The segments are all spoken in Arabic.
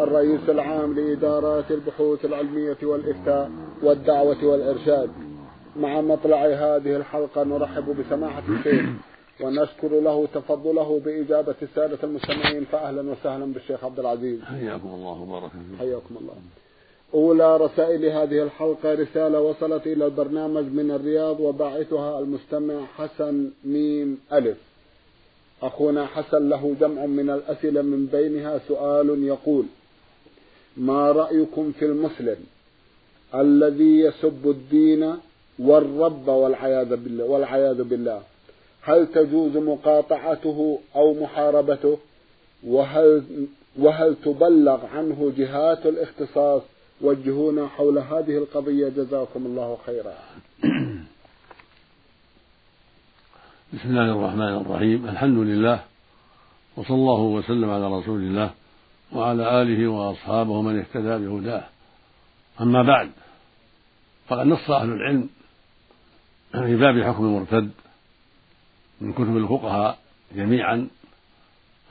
الرئيس العام لإدارات البحوث العلمية والإفتاء والدعوة والإرشاد. مع مطلع هذه الحلقة نرحب بسماحة الشيخ ونشكر له تفضله بإجابة السادة المستمعين فأهلا وسهلا بالشيخ عبد العزيز. حياكم الله وبارك فيكم. حياكم الله. أولى رسائل هذه الحلقة رسالة وصلت إلى البرنامج من الرياض وباعثها المستمع حسن ميم ألف. أخونا حسن له جمع من الأسئلة من بينها سؤال يقول ما رأيكم في المسلم الذي يسب الدين والرب والعياذ بالله والعياذ بالله؟ هل تجوز مقاطعته أو محاربته؟ وهل وهل تبلغ عنه جهات الاختصاص؟ وجهونا حول هذه القضية. جزاكم الله خيرا. بسم الله الرحمن الرحيم. الحمد لله وصلى الله وسلم على رسول الله. وعلى آله وأصحابه ومن اهتدى بهداه. أما بعد فقد نص أهل العلم في باب حكم المرتد. من كتب الفقهاء جميعا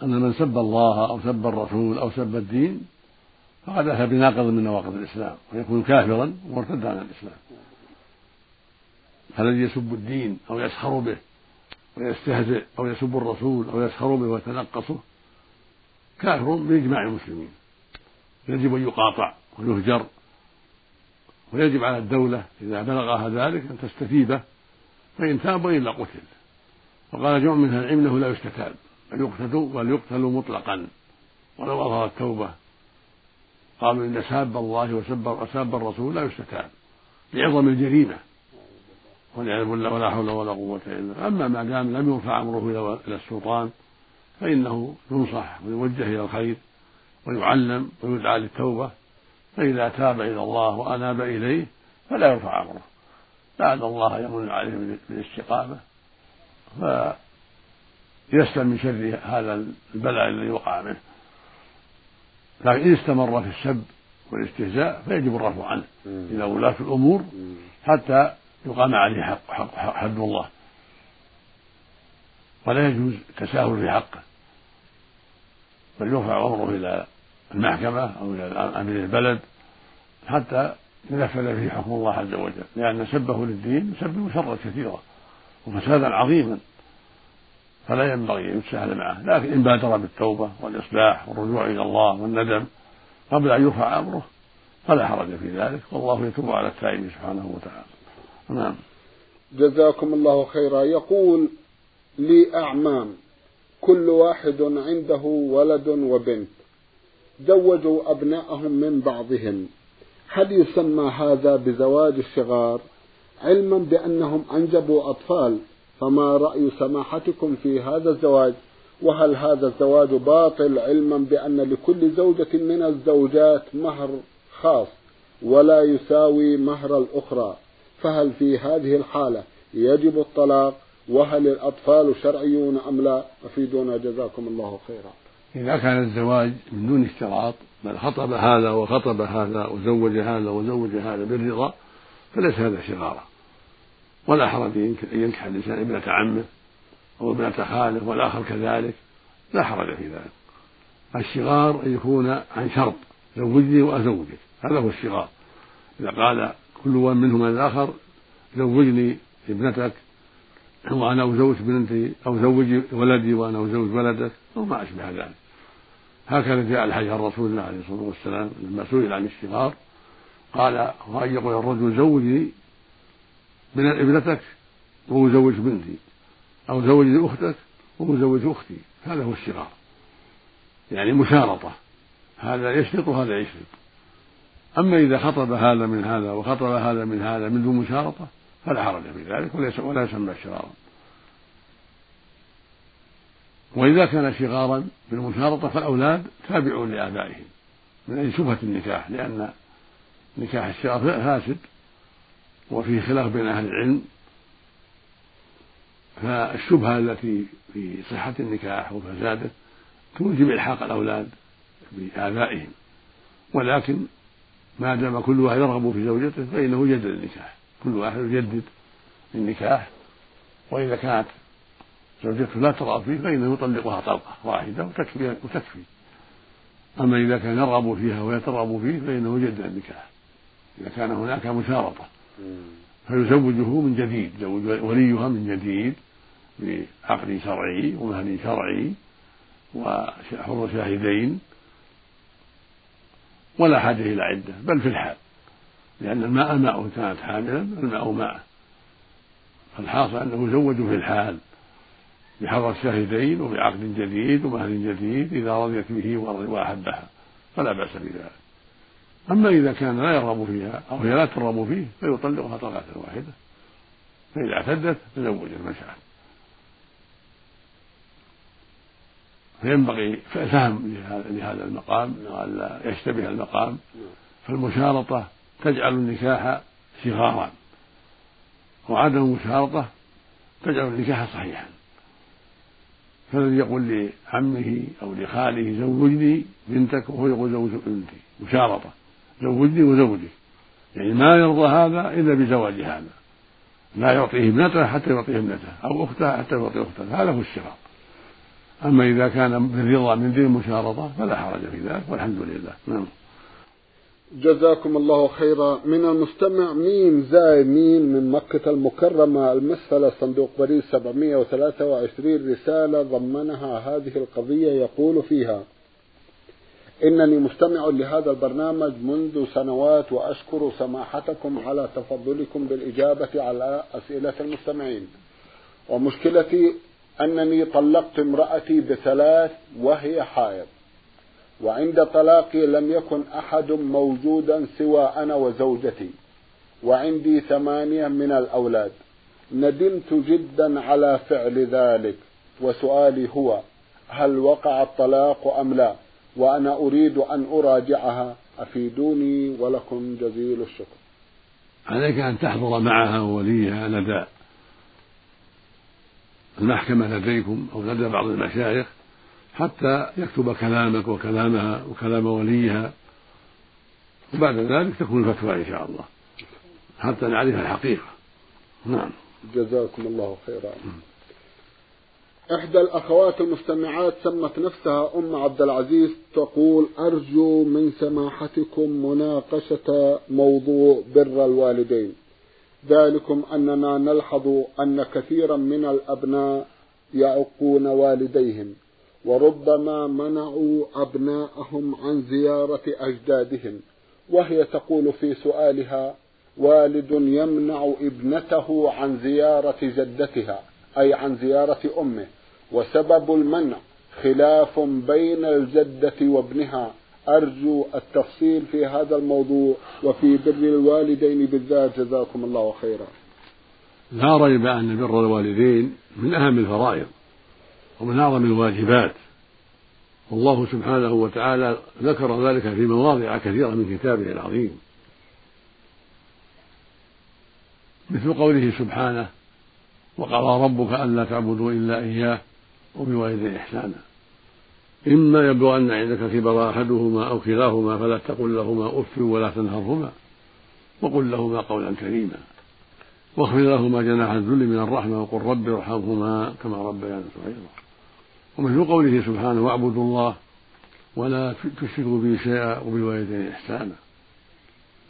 أن من سب الله أو سب الرسول أو سب الدين فقد أتى بناقض من نواقض الإسلام ويكون كافرا ومرتدا عن الإسلام. فالذي يسب الدين أو يسخر به ويستهزئ أو يسب الرسول أو يسخر به ويتنقصه كافر بإجماع المسلمين. يجب أن يقاطع ويهجر ويجب على الدولة إذا بلغها ذلك أن تستتيبه فإن تاب وإلا قتل. وقال جمع من العلم له لا يستتاب بل يقتل بل يقتل مطلقا. ولو أظهر التوبة. قالوا إن ساب الله وسب وساب الرسول لا يستتاب لعظم الجريمة. ولا حول ولا قوة إلا أما ما دام لم يرفع أمره إلى السلطان فإنه ينصح ويوجه إلى الخير ويعلم ويدعى للتوبة. فإذا تاب إلى الله وأناب إليه فلا يرفع أمره. لعل الله يمن عليه بالاستقامة فيسلم من شر هذا البلاء الذي وقع منه. لكن إن استمر في السب والاستهزاء فيجب الرفع عنه. إلى ولاة الأمور حتى يقام عليه حق, حق حد الله. ولا يجوز التساهل في حقه. بل يرفع امره إلى المحكمة أو إلى أمير البلد حتى ينفذ فيه حكم الله عز وجل. لأن سبه للدين يسبب شرا كثيرا وفسادا عظيما فلا ينبغي أن يتساهل معه. لكن إن بادر بالتوبة والإصلاح والرجوع إلى الله والندم قبل أن يرفع أمره فلا حرج في ذلك. والله يتوب على التائب سبحانه وتعالى. نعم. جزاكم الله خيرا. يقول لي أعمام. كل واحد عنده ولد وبنت. زوجوا أبناءهم من بعضهم. هل يسمى هذا بزواج الصغار؟ علما بأنهم أنجبوا أطفال. فما رأي سماحتكم في هذا الزواج؟ وهل هذا الزواج باطل علما بأن لكل زوجة من الزوجات مهر خاص ولا يساوي مهر الأخرى؟ فهل في هذه الحالة يجب الطلاق؟ وهل الأطفال شرعيون أم لا؟ أفيدونا جزاكم الله خيرا. إذا كان الزواج من دون اشتراط بل خطب هذا وخطب هذا وزوج هذا وزوج هذا بالرضا فليس هذا شغارا ولا حرج أن ينكح الإنسان ابنة عمه أو ابنة خاله والآخر كذلك لا حرج في ذلك. الشغار أن يكون عن شرط زوجني وأزوجك. هذا هو الشغار. إذا قال كل منهما الآخر زوجني ابنتك وأنا أزوج بنتي أو زوجي ولدي وأنا أزوج ولدك أو ما أشبه ذلك. هكذا جاء الحديث عن رسول الله عليه الصلاة والسلام لما سئل عن الاشتغار قال وأن يقول الرجل زوجني من ابنتك وأزوج بنتي أو زوجني أختك وأزوج أختي. هذا هو الشغار يعني مشارطة. هذا يشرط وهذا يشرط. أما إذا خطب هذا من هذا وخطب هذا من هذا من دون مشارطة فلا حرج في ذلك ولا يسمى شغارا وإذا كان شغارا بالمشارطة فالأولاد تابعون لآبائهم من أجل شبهة النكاح لأن نكاح الشرف فاسد وفيه خلاف بين أهل العلم. فالشبهة التي في صحة النكاح وفساده توجب إلحاق الأولاد بآبائهم. ولكن ما دام كل واحد يرغب في زوجته فإنه يجدد النكاح. كل واحد يجدد النكاح وإذا كانت زوجته لا ترغب فيه فإنه يطلقها طلقة واحدة وتكفي وتكفي. أما إذا كان يرغب فيها وهي ترغب فيه فإنه يجدد النكاح إذا كان هناك مشارطة. فيزوجه من جديد يزوج وليها من جديد بعقد شرعي ومهر شرعي وحر شاهدين ولا حاجة إلى عدة بل في الحال. لأن الماء ماء كانت حاملا الماء ماء. فالحاصل أنه يزوج في الحال بحضر الشاهدين وبعقد جديد ومهر جديد إذا رضيت به وأحبها. فلا بأس بذلك. أما إذا كان لا يرغب فيها أو هي لا ترغب فيه فيطلقها طلقة واحدة. فإذا اعتدت تزوج المشاعر. فينبغي فهم لهذا المقام لئلا يشتبه المقام. فالمشارطة تجعل النكاح صغارا. وعدم المشارطة تجعل النكاح صحيحا. فالذي يقول لعمه أو لخاله زوجني بنتك وهو يقول زوج بنتي. مشارطة. زوجني وزوجك. يعني ما يرضى هذا إلا بزواج هذا. لا يعطيه ابنته حتى يعطيه ابنته أو أختها حتى يعطي أختها. هذا هو الشراط أما إذا كان بالرضا من دين المشارطة فلا حرج في ذلك والحمد لله. نعم. جزاكم الله خيرا. من المستمع ميم زاي ميم من مكة المكرمة. المسفلة صندوق بريد 723 رسالة ضمنها هذه القضية. يقول فيها إنني مستمع لهذا البرنامج منذ سنوات وأشكر سماحتكم على تفضلكم بالإجابة على أسئلة المستمعين. ومشكلتي أنني طلقت امرأتي بثلاث وهي حائض. وعند طلاقي لم يكن أحد موجودا سوى أنا وزوجتي. وعندي ثمانية من الأولاد. ندمت جدا على فعل ذلك. وسؤالي هو هل وقع الطلاق أم لا؟ وأنا أريد أن أراجعها. أفيدوني ولكم جزيل الشكر. عليك أن تحضر معها ووليها لدى المحكمة لديكم أو لدى بعض المشايخ. حتى يكتب كلامك وكلامها وكلام وليها. وبعد ذلك تكون الفتوى إن شاء الله. حتى نعرف الحقيقة. نعم. جزاكم الله خيرا. إحدى الأخوات المستمعات سمت نفسها أم عبد العزيز تقول أرجو من سماحتكم مناقشة موضوع بر الوالدين. ذلكم أننا نلحظ أن كثيرا من الأبناء يعقون والديهم. وربما منعوا أبناءهم عن زيارة أجدادهم وهي تقول في سؤالها والد يمنع ابنته عن زيارة جدتها أي عن زيارة أمه وسبب المنع خلاف بين الجدة وابنها. أرجو التفصيل في هذا الموضوع وفي بر الوالدين بالذات. جزاكم الله خيرا. لا ريب أن بر الوالدين من أهم الفرائض. ومن أعظم الواجبات. والله سبحانه وتعالى ذكر ذلك في مواضع كثيرة من كتابه العظيم. مثل قوله سبحانه وقضى ربك ألا تعبدوا إلا إياه وبوالدين إحسانا إما يبلغن عندك كبر أحدهما أو كلاهما فلا تقل لهما أف ولا تنهرهما وقل لهما قولا كريما. واخفض لهما جناح الذل من الرحمة وقل رب ارحمهما كما ربياني صغيرا. ومثل قوله سبحانه واعبدوا الله ولا تشركوا به شيئا وبالوالدين إحسانا.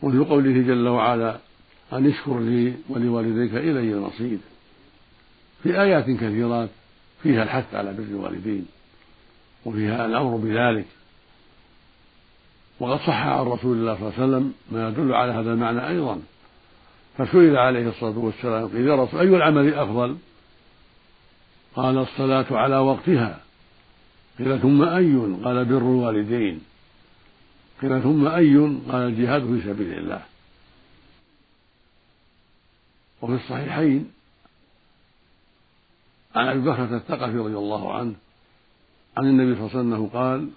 ومثل قوله جل وعلا أن اشكر لي ولوالديك إلي المصير. في آيات كثيرات فيها الحث على بر الوالدين وفيها الأمر بذلك. وقد صح عن رسول الله صلى الله عليه وسلم ما يدل على هذا المعنى أيضا. فسئل عليه الصلاة والسلام قيل يا رسول أي العمل أفضل؟ قال الصلاة على وقتها. قيل ثم أي؟ قال بر الوالدين. قيل ثم أي؟ قال الجهاد في سبيل الله. وفي الصحيحين عن أبي بكرة الثقفي رضي الله عنه عن النبي صلى الله عليه وسلم قال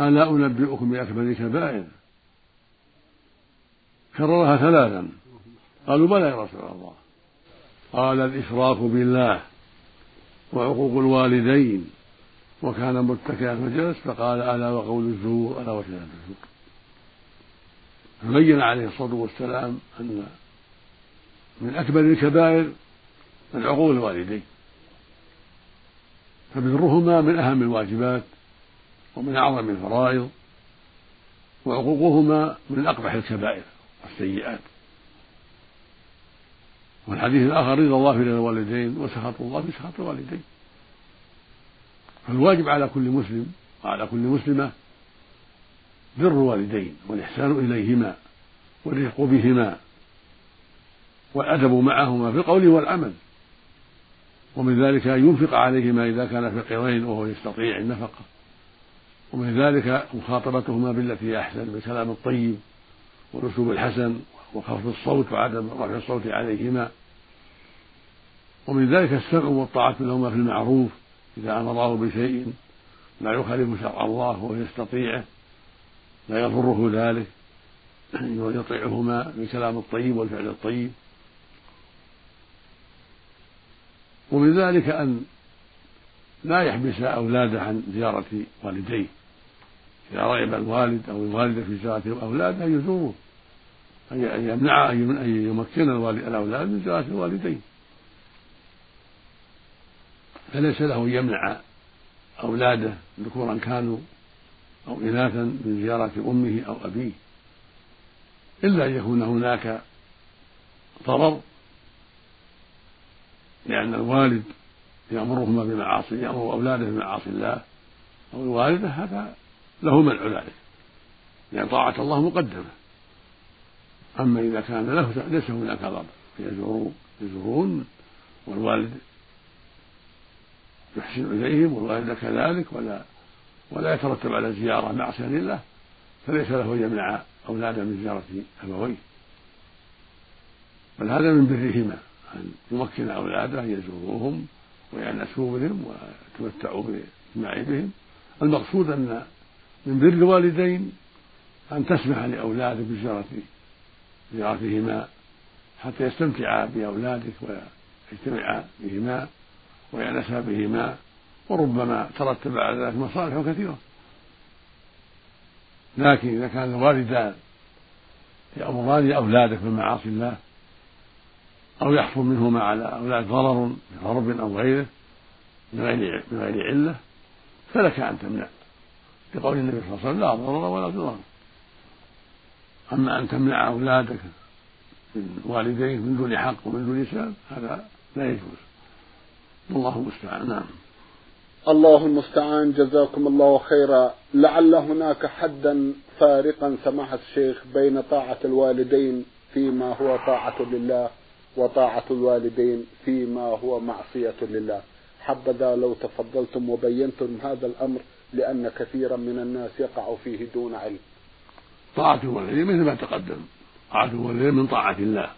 ألا أنبئكم بأكبر الكبائر كررها ثلاثا. قالوا بلى يا رسول الله. قال الإشراك بالله. وعقوق الوالدين وكان متكئا فجلس فقال ألا وقول الزور ألا وشهادة الزور. فبين عليه الصلاة والسلام أن من أكبر الكبائر العقوق الوالدين. فبرهما من أهم الواجبات ومن أعظم الفرائض وعقوقهما من أقبح الكبائر والسيئات. والحديث الآخر رضا الله في الوالدين وسخط الله في سخط الوالدين. فالواجب على كل مسلم وعلى كل مسلمة بر الوالدين والإحسان إليهما والرفق بهما والأدب معهما في القول والعمل. ومن ذلك أن ينفق عليهما إذا كان فقيرين وهو يستطيع النفقة. ومن ذلك مخاطبتهما بالتي هي أحسن بالكلام الطيب والأسلوب الحسن وخفض الصوت وعدم رفع الصوت عليهما. ومن ذلك السمع والطاعة لهما في المعروف إذا أمراه بشيء لا يخالف شرع الله وهو يستطيعه لا يضره ذلك يطيعهما بالكلام الطيب والفعل الطيب. ومن ذلك أن لا يحبس أولاده عن زيارة والديه. إذا رغب الوالد أو الوالدة في زيارة أولاده يزوره. أن يمنع أن يمكن الأولاد من زيارة الوالدين. فليس له أن يمنع أولاده ذكورا كانوا أو إناثا من زيارة أمه أو أبيه. إلا أن يكون هناك ضرر لأن الوالد يأمرهما بمعاصي يأمر أولاده بمعاصي الله أو الوالدة هذا له منع ذلك لأن طاعة الله مقدمة. أما إذا كان له ليس هناك ضرر. يزورون يزورون والوالد يحسن إليهم والوالدة كذلك ولا ولا يترتب على الزيارة معصية لله فليس له أن يمنع أولاده من زيارة أبويه. بل هذا من برهما أن يمكن أولاده أن يزوروهم ويأنسوا بهم ويتمتعوا باجتماع بهم. المقصود أن من بر الوالدين أن تسمح لأولادك بزيارة زيارتهما حتى يستمتعا بأولادك ويجتمعا بهما ويأنسا بهما. وربما ترتب على ذلك مصالح كثيرة. لكن إذا كان الوالدان يأمران أولادك بمعاصي الله أو يحصل منهما على أولاد ضرر من ضرب أو غيره من غير من غير علة فلك أن تمنع. لقول النبي صلى الله عليه وسلم لا ضرر ولا ضرر. أما أن تمنع أولادك من والديك من دون حق ومن دون سبب هذا لا يجوز. والله المستعان. نعم. الله المستعان. جزاكم الله خيرا. لعل هناك حدا فارقا سماحة الشيخ بين طاعة الوالدين فيما هو طاعة لله وطاعة الوالدين فيما هو معصية لله. حبذا لو تفضلتم وبينتم هذا الأمر لأن كثيرا من الناس يقع فيه دون علم. طاعة الوالدين مثل ما تقدم. طاعة الوالدين من طاعة الله.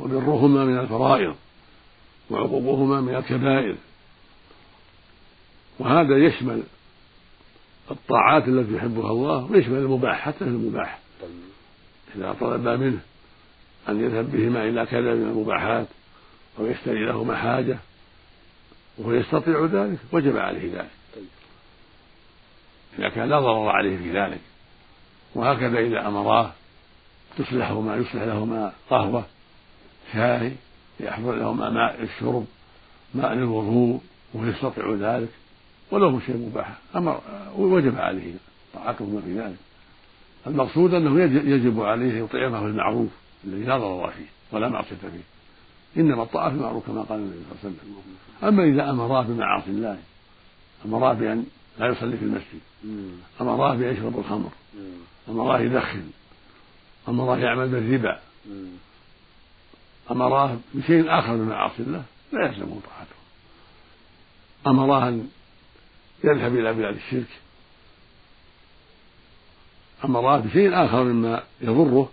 وبرهما من الفرائض. وعقوقهما من الكبائر. وهذا يشمل الطاعات التي يحبها الله ويشمل المباح حتى في المباح. إذا طلب منه أن يذهب بهما إلى كذا من المباحات أو يشتري لهما حاجة وهو يستطيع ذلك وجب عليه ذلك. إذا كان لا ضرر عليه في ذلك. وهكذا إذا أمراه تصلحهما يصلح لهما قهوة شاي يحضر لهما ماء الشرب ماء للوضوء وهو يستطيع ذلك ولو شيء مباح. أمر وجب عليه طاعتهما في ذلك. المقصود أنه يجب عليه يطعمه المعروف الذي لا ضرر فيه ولا معصية فيه. إنما الطاعة في المعروف كما قال النبي صلى الله عليه وسلم. أما إذا أمراه بمعاصي الله أمراه بأن لا يصلي في المسجد أمراه بأن يشرب الخمر أمراه يدخن. أمراه يعمل بالربا. أمراه بشيء آخر من معاصي الله لا يلزمه طاعته. أمراه أن يذهب إلى بلاد الشرك. أمراه بشيء آخر مما يضره.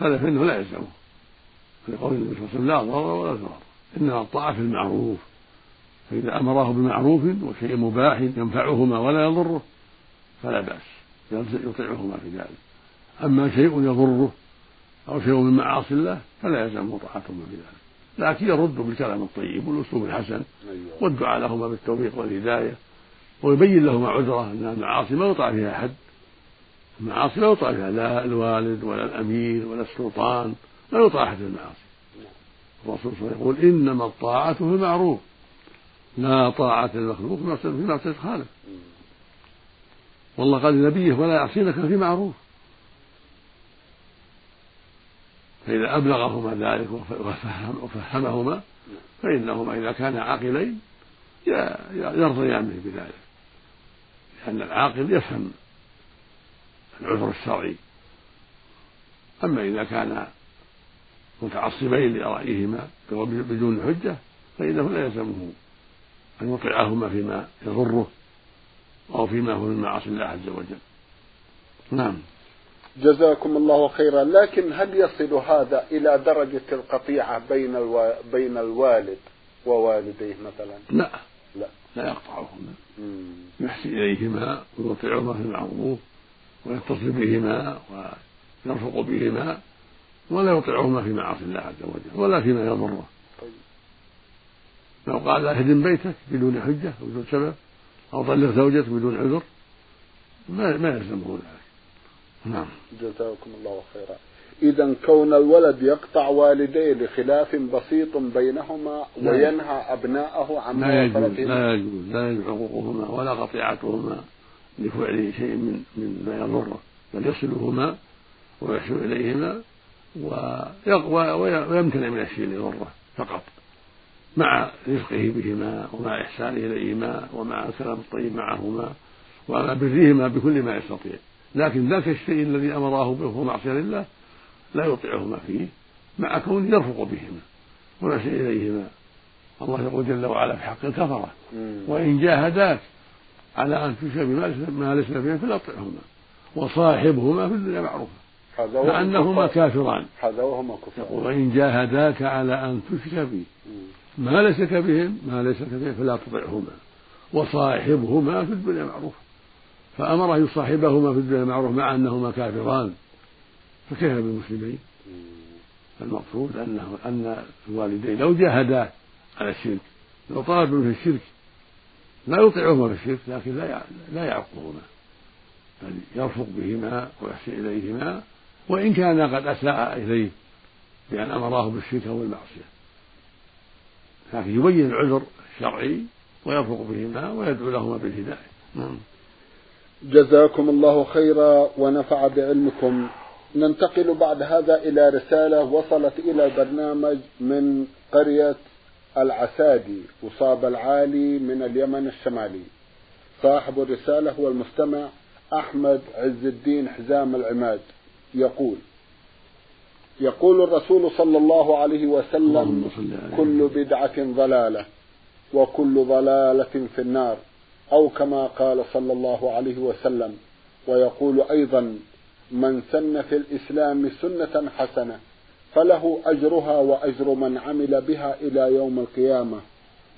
هذا فإنه لا يلزمه. لقول النبي صلى الله عليه وسلم لا ضرر ولا ضرر. إنما الطاعة في المعروف. فإذا أمره بمعروف وشيء مباح ينفعهما ولا يضره. فلا بأس يطيعهما في ذلك. أما شيء يضره أو شيء من معاصي الله فلا يلزمه طاعتهما في ذلك. لكن يرد بالكلام الطيب والأسلوب الحسن أيوة. والدعاء لهما بالتوفيق والهداية ويبين لهما عذره أن المعاصي ما يطاع فيها أحد. المعاصي لا يطاع فيها لا الوالد ولا الأمير ولا السلطان لا يطاع أحد المعاصي. الرسول صلى الله عليه وسلم يقول إنما الطاعة في المعروف لا طاعة للمخلوق في معصية الخالق. والله قال لنبيه ولا يعصينك في معروف. فإذا أبلغهما ذلك وفهمهما فإنهما إذا كانا عاقلين يرضيان به بذلك. لأن العاقل يفهم العذر الشرعي. أما إذا كان متعصبين لرأيهما بدون حجة فإنه لا يلزمه أن يطيعهما فيما يضره. أو فيما هو من معاصي الله عز وجل. نعم. جزاكم الله خيرا. لكن هل يصل هذا إلى درجة القطيعة بين ألو... بين الوالد ووالديه مثلا؟ لا. لا. لا يقطعهما. يحسن إليهما ويطيعهما في المعروف ويتصل بهما ويرفق بهما ولا يطيعهما في معاصي الله عز وجل ولا فيما يضره. طيب. لو قال لا اهدم بيتك بدون حجة بدون سبب أو طلق زوجتك بدون عذر؟ ما ما يلزمه ذلك. نعم. جزاكم الله خيرا. إذا كون الولد يقطع والديه لخلاف بسيط بينهما وينهى أبناءه عن لا يجوز لا يجوز لا يجوز حقوقهما ولا قطيعتهما لفعل شيء من مما يضره بل يصلهما ويحسن إليهما ويمتنع من الشيء اللي يضره فقط. مع رفقه بهما ومع إحسانه إليهما ومع الكلام الطيب معهما ومع برهما بكل ما يستطيع. لكن ذاك الشيء الذي أمراه به هو معصية لله لا يطيعهما فيه مع كونه يرفق بهما ويحسن إليهما. الله يقول جل وعلا في حق الكفرة. وإن جاهداك على أن تشرك بما ليس فيه فلا تطعهما وصاحبهما في الدنيا معروفة. مع أنهما كافران. هذا وهما كفار يقول وإن جاهداك على أن تشرك بي. ما ليس بهم ما ليس بهم فلا تطعهما. وصاحبهما في الدنيا معروفة فأمر أن يصاحبهما في الدنيا معروف مع أنهما كافران. فكيف بالمسلمين؟ المقصود أنه أن الوالدين لو جاهدا على الشرك لو طالبوا في الشرك لا يطيعهما في الشرك لكن لا لا يعقهما بل يرفق بهما ويحسن إليهما وإن كان قد أساء إليه بأن أمراه بالشرك أو المعصية. لكن يبين العذر الشرعي ويرفق بهما ويدعو لهما بالهداية. نعم. جزاكم الله خيرا ونفع بعلمكم. ننتقل بعد هذا إلى رسالة وصلت إلى البرنامج من قرية العسادي وصاب العالي من اليمن الشمالي. صاحب الرسالة هو المستمع أحمد عز الدين حزام العماد. يقول يقول الرسول صلى الله عليه وسلم كل بدعة ضلالة وكل ضلالة في النار أو كما قال صلى الله عليه وسلم ويقول أيضا من سن في الإسلام سنة حسنة فله أجرها وأجر من عمل بها إلى يوم القيامة.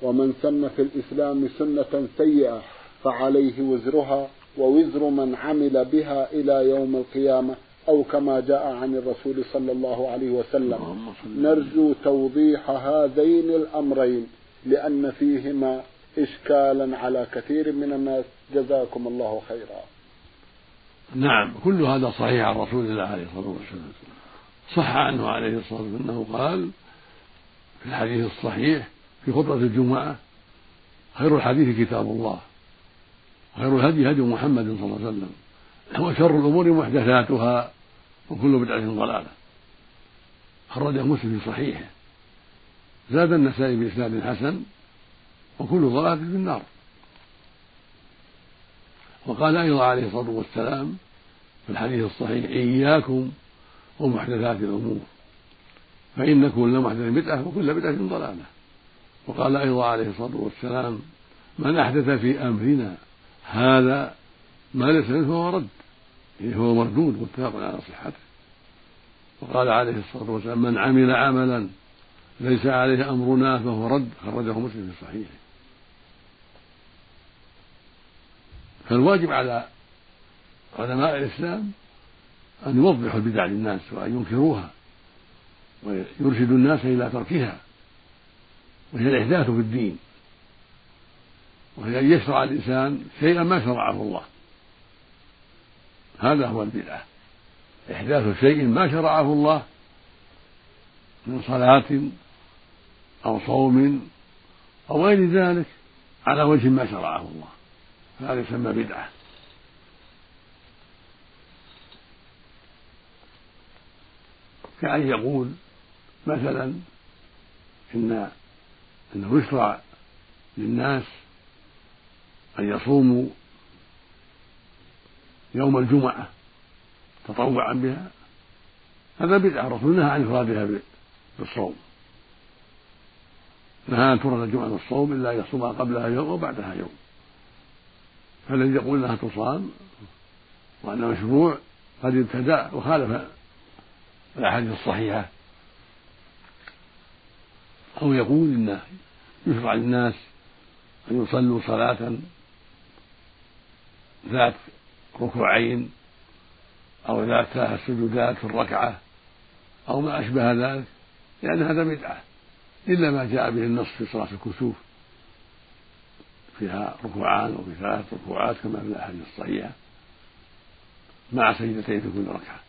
ومن سن في الإسلام سنة سيئة فعليه وزرها ووزر من عمل بها إلى يوم القيامة. أو كما جاء عن الرسول صلى الله عليه وسلم. نرجو توضيح هذين الأمرين لأن فيهما إشكالا على كثير من الناس. جزاكم الله خيرا. نعم كل هذا صحيح عن رسول الله عليه الصلاة والسلام. صح عنه عليه الصلاة والسلام أنه قال في الحديث الصحيح في خطبة الجمعة خير الحديث كتاب الله خير الهدي هدي محمد صلى الله عليه وسلم وشر الأمور محدثاتها. وكل بدعة ضلالة. خرجه مسلم في صحيحه. زاد النسائي بإسناد حسن وكل ضلالة في النار. وقال أيضا عليه الصلاة والسلام في الحديث الصحيح إياكم ومحدثات الأمور. فإن كل محدث بدعة وكل بدعة ضلالة. وقال أيضا عليه الصلاة والسلام من أحدث في أمرنا هذا ما ليس منه فهو رد. إيه، هو مردود متفق على صحته. وقال عليه الصلاة والسلام من عمل عملا ليس عليه أمرنا فهو رد. خرجه مسلم في صحيحه. فالواجب على علماء الإسلام أن يوضحوا البدع للناس وأن ينكروها ويرشدوا الناس إلى تركها وهي الإحداث في الدين. وهي أن يشرع الإنسان شيئا ما شرعه الله. هذا هو البدعة. إحداث شيء ما شرعه الله من صلاة أو صوم أو غير ذلك على وجه ما شرعه الله. هذا يسمى بدعة. كأن يقول مثلا إن أنه يشرع للناس أن يصوموا يوم الجمعة تطوعا بها. هذا بدعة الرسول نهى عن إفرادها بالصوم نهى أن تفرد الجمعة بالصوم إلا أن يصومها قبلها يوم وبعدها يوم. فالذي يقول إنها تصام وانه مشروع قد ابتدع وخالف الأحاديث الصحيحة. أو يقول انه يشرع للناس أن يصلوا صلاة ذات ركوعين أو ذات السجودات في الركعة أو ما أشبه ذلك لأن هذا بدعة إلا ما جاء به النص في صلاة الكسوف. فيها ركوعان وفي ثلاث ركوعات كما في الأحاديث الصحيحة مع سجدتين في كل ركعة.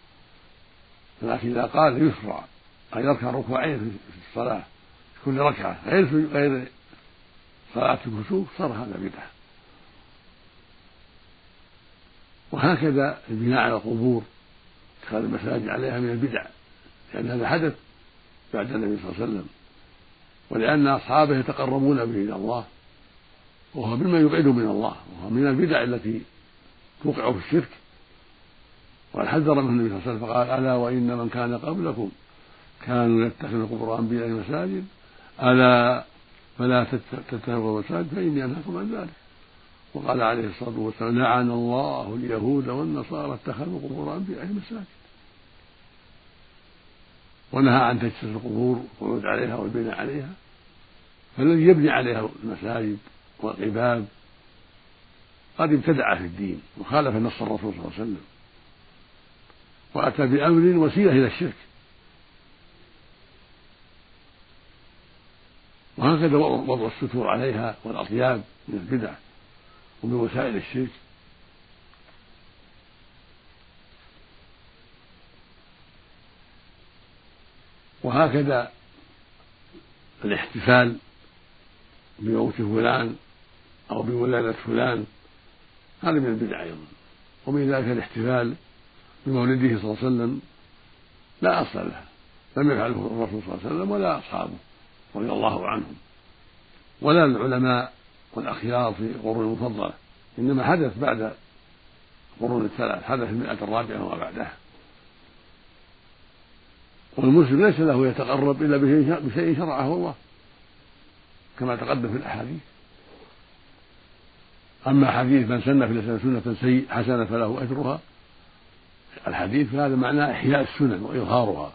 لكن إذا قال يشرع ان يركع ركوعين في الصلاة في كل ركعة غير غير صلاة الكسوف صار هذا بدعة. وهكذا البناء على القبور اتخاذ المساجد عليها من البدع لأن هذا حدث بعد النبي صلى الله عليه وسلم. ولأن أصحابه يتقربون به إلى الله وهو مما يبعد من الله وهو من البدع التي توقع في الشرك. وحذر منه النبي صلى الله عليه وسلم فقال ألا وإن من كان قبلكم كانوا يتخذون قبور أنبياء مساجد ألا فلا تتخذوا المساجد فإني أنهاكم عن ذلك. وقال عليه الصلاة والسلام لعن الله اليهود والنصارى اتخذوا قبور أنبياء مساجد. ونهى عن تجسس القبور والقعود عليها والبناء عليها. فالذي يبني عليها المساجد والقباب قد ابتدع في الدين وخالف نص الرسول صلى الله عليه وسلم. وأتى بأمر وسيلة إلى الشرك. وهكذا وضع الستور عليها والأطياب من البدع. ومن وسائل الشرك. وهكذا الاحتفال بموت فلان أو بولادة فلان هذا من البدع أيضا. ومن ذلك الاحتفال بمولده صلى الله عليه وسلم لا أصل له. لم يفعله الرسول صلى الله عليه وسلم ولا أصحابه رضي الله عنهم. ولا العلماء والأخيار في القرون المفضلة. إنما حدث بعد القرون الثلاث حدث في المئة الرابعة وما بعدها. والمسلم ليس له يتقرب إلا بشيء شرعه الله كما تقدم في الأحاديث. أما حديث من سن في الإسلام سنة سيء حسنة فله أجرها الحديث فهذا معناه إحياء السنن وإظهارها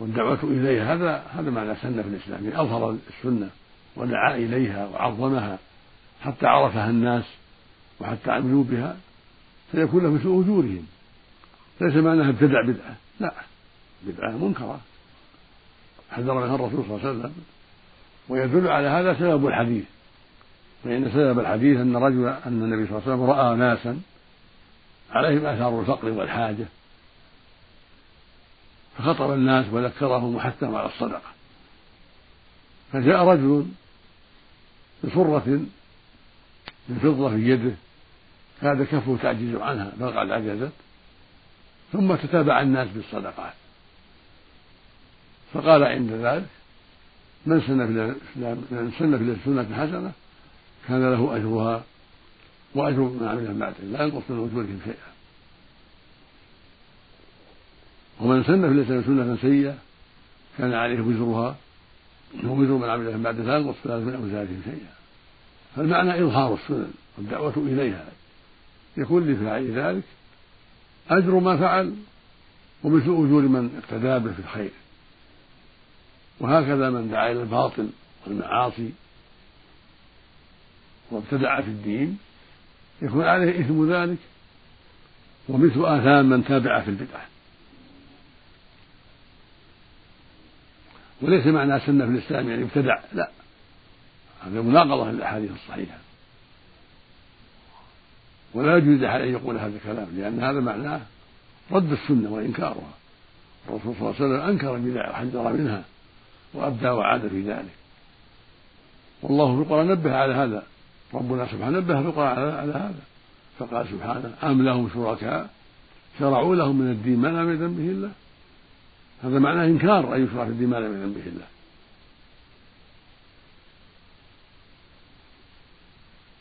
والدعوة إليها هذا هذا معنى سنة في الإسلام يعني أظهر السنة. ودعا إليها وعظمها حتى عرفها الناس وحتى عملوا بها فيكون له مثل أجورهم. ليس معناها ابتدع بدعة لا. بدعة منكرة. حذر منها الرسول صلى الله عليه وسلم. ويدل على هذا سبب الحديث. فإن سبب الحديث أن رجل أن النبي صلى الله عليه وسلم رأى ناسا عليهم آثار الفقر والحاجة. فخطب الناس وذكرهم وحثهم على الصدقة. فجاء رجل بصرة من فضة في يده. كاد كفه تعجز عنها بل قد عجزت. ثم تتابع الناس بالصدقات. فقال عند ذلك من سن من سن في السنة حسنة كان له أجرها وأجر من عمل بعده لا ينقص من أجورهم شيئا. ومن سن في سنة سيئة كان عليه وزرها. ووزر من عمل بعده لا ينقص من أوزارهم شيئا. فالمعنى إظهار السنن والدعوة إليها. يكون لفاعل ذلك أجر ما فعل ومثل أجور من اقتدى به في الخير. وهكذا من دعا إلى الباطل والمعاصي وابتدع في الدين يكون عليه إثم ذلك ومثل آثام من تابع في البدعة. وليس معنى سنة في الإسلام يعني ابتدع لا. هذا مناقضة للأحاديث الصحيحة. ولا يجوز أحد أن يقول هذا الكلام لأن هذا معناه رد السنة وإنكارها. الرسول صلى الله عليه وسلم أنكر البدع وحذر منها وأبدى وعاد في ذلك. والله في القرآن نبه على هذا. ربنا سبحانه نبه في القرآن على هذا. فقال سبحانه أم لهم شركاء؟ شرعوا لهم من الدين ما لم يأذن به الله هذا معناه إنكار أن يشرع في الدين ما لم يأذن به الله.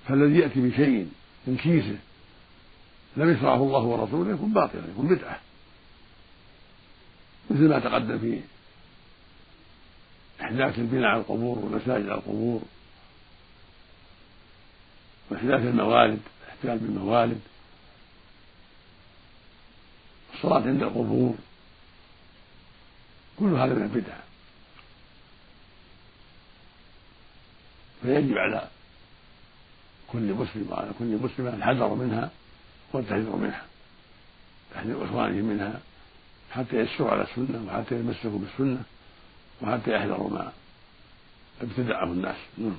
فالذي يأتي بشيء من كيسه لم يشرعه الله ورسوله يكون باطلا يكون بدعة. مثل ما تقدم في إحداث البناء على القبور والمساجد على القبور وإحداث الموالد الاحتفال بالموالد الصلاة عند القبور. كل هذا من البدع. فيجب على كل مسلم وعلى كل مسلمة الحذر منها والتحذير منها تحذير إخوانهم منها حتى يسروا على السنة وحتى يتمسكوا بالسنة وحتى يحذروا ما ابتدعه الناس. نعم.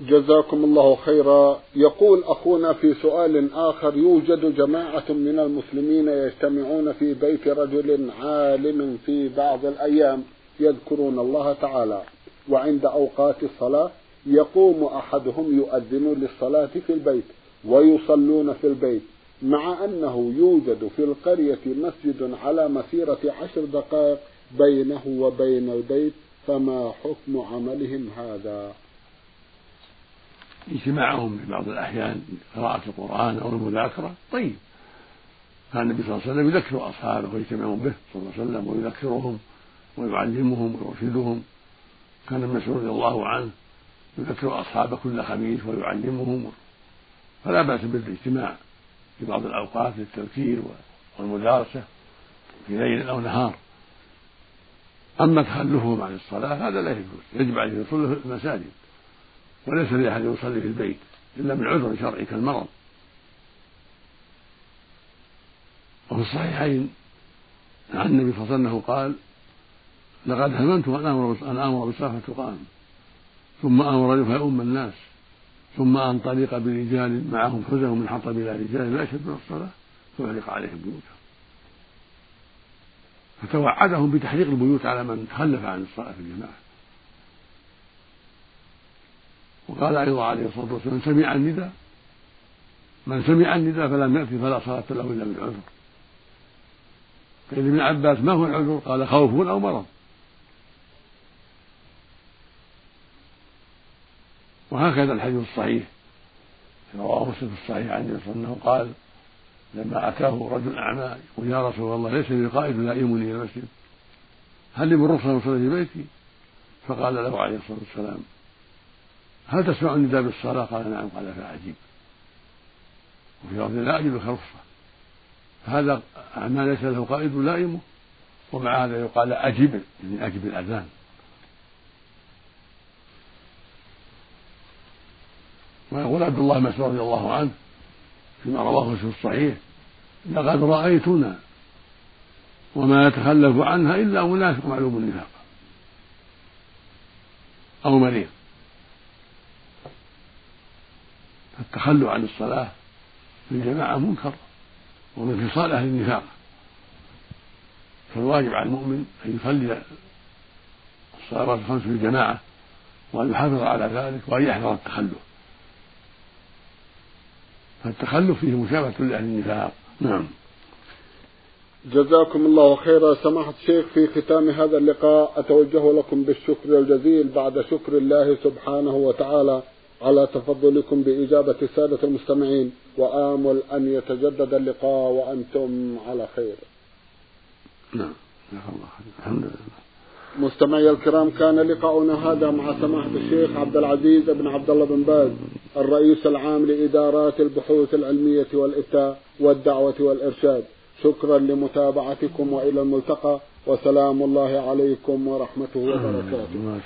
جزاكم الله خيرا. يقول أخونا في سؤال آخر يوجد جماعة من المسلمين يجتمعون في بيت رجل عالم في بعض الأيام يذكرون الله تعالى وعند أوقات الصلاة يقوم أحدهم يؤذن للصلاة في البيت ويصلون في البيت مع أنه يوجد في القرية مسجد على مسيرة عشر دقائق بينه وبين البيت فما حكم عملهم هذا؟ اجتماعهم في بعض الأحيان قراءة القرآن أو المذاكرة. طيب. كان النبي صلى الله عليه وسلم يذكر أصحابه ويجتمعون به صلى الله عليه وسلم ويذكرهم ويعلمهم ويرشدهم. كان ابن مسعود رضي الله عنه يذكر أصحابه كل خميس ويعلمهم. فلا بأس بالاجتماع في بعض الأوقات للتذكير والمدارسة في ليل أو نهار. أما تخلفهم عن الصلاة هذا لا يجوز. يجب عليه يصلي في المساجد. وليس لأحد يصلي في البيت إلا من عذر شرعي كالمرض. وفي الصحيحين عن النبي صلى الله عليه وسلم قال لقد هممت أن أمر أن أمر بالصلاة تقام ثم أمر فيؤم الناس ثم أنطلق برجال معهم حزم من حطب إلى رجال لا يشهدون الصلاة فأغلق عليهم بيوتهم. فتوعدهم بتحريق البيوت على من تخلف عن الصلاة في الجماعة. وقال أيضا عليه الصلاة والسلام من سمع النداء من سمع النداء فلم يأتي فلا صلاة له إلا بالعذر. قيل ابن عباس ما هو العذر؟ قال خوف أو مرض. وهكذا الحديث الصحيح رواه مسلم في الصحيح عن النبي وسلم قال لما أتاه رجل أعمى يقول يا رسول الله ليس لي قائد يلائمني إلى المسجد هل لي من أصلي في بيتي؟ فقال له عليه الصلاة والسلام هل تسمع النداء بالصلاة؟ قال نعم. قال فعجيب. وفي لفظ لا أجد لك رخصة فهذا أعمى ليس له قائد يلائمه ومع هذا يقال أجب يعني أجب الأذان. ويقول عبد الله مسعود رضي الله عنه فيما رواه في الصحيح لقد رأيتنا وما يتخلف عنها إلا منافق معلوم النفاق أو مريض. فالتخلف عن الصلاة في الجماعة منكر ومن خصال أهل النفاق. فالواجب على المؤمن أن يصلي الصلوات الخمس في الجماعة وأن يحافظ على ذلك وأن يحذر التخلف فالتخلف فيه مشابهة لأهل النفاق. نعم. جزاكم الله خيرا. سماحة الشيخ في ختام هذا اللقاء أتوجه لكم بالشكر الجزيل بعد شكر الله سبحانه وتعالى. على تفضلكم بإجابة السادة المستمعين وآمل أن يتجدد اللقاء وأنتم على خير. نعم. الحمد لله. مستمعي الكرام كان لقاؤنا هذا مع سماحة الشيخ عبد العزيز بن عبد الله بن باز الرئيس العام لإدارات البحوث العلمية والإفتاء والدعوة والإرشاد. شكرا لمتابعتكم وإلى الملتقى وسلام الله عليكم ورحمته وبركاته.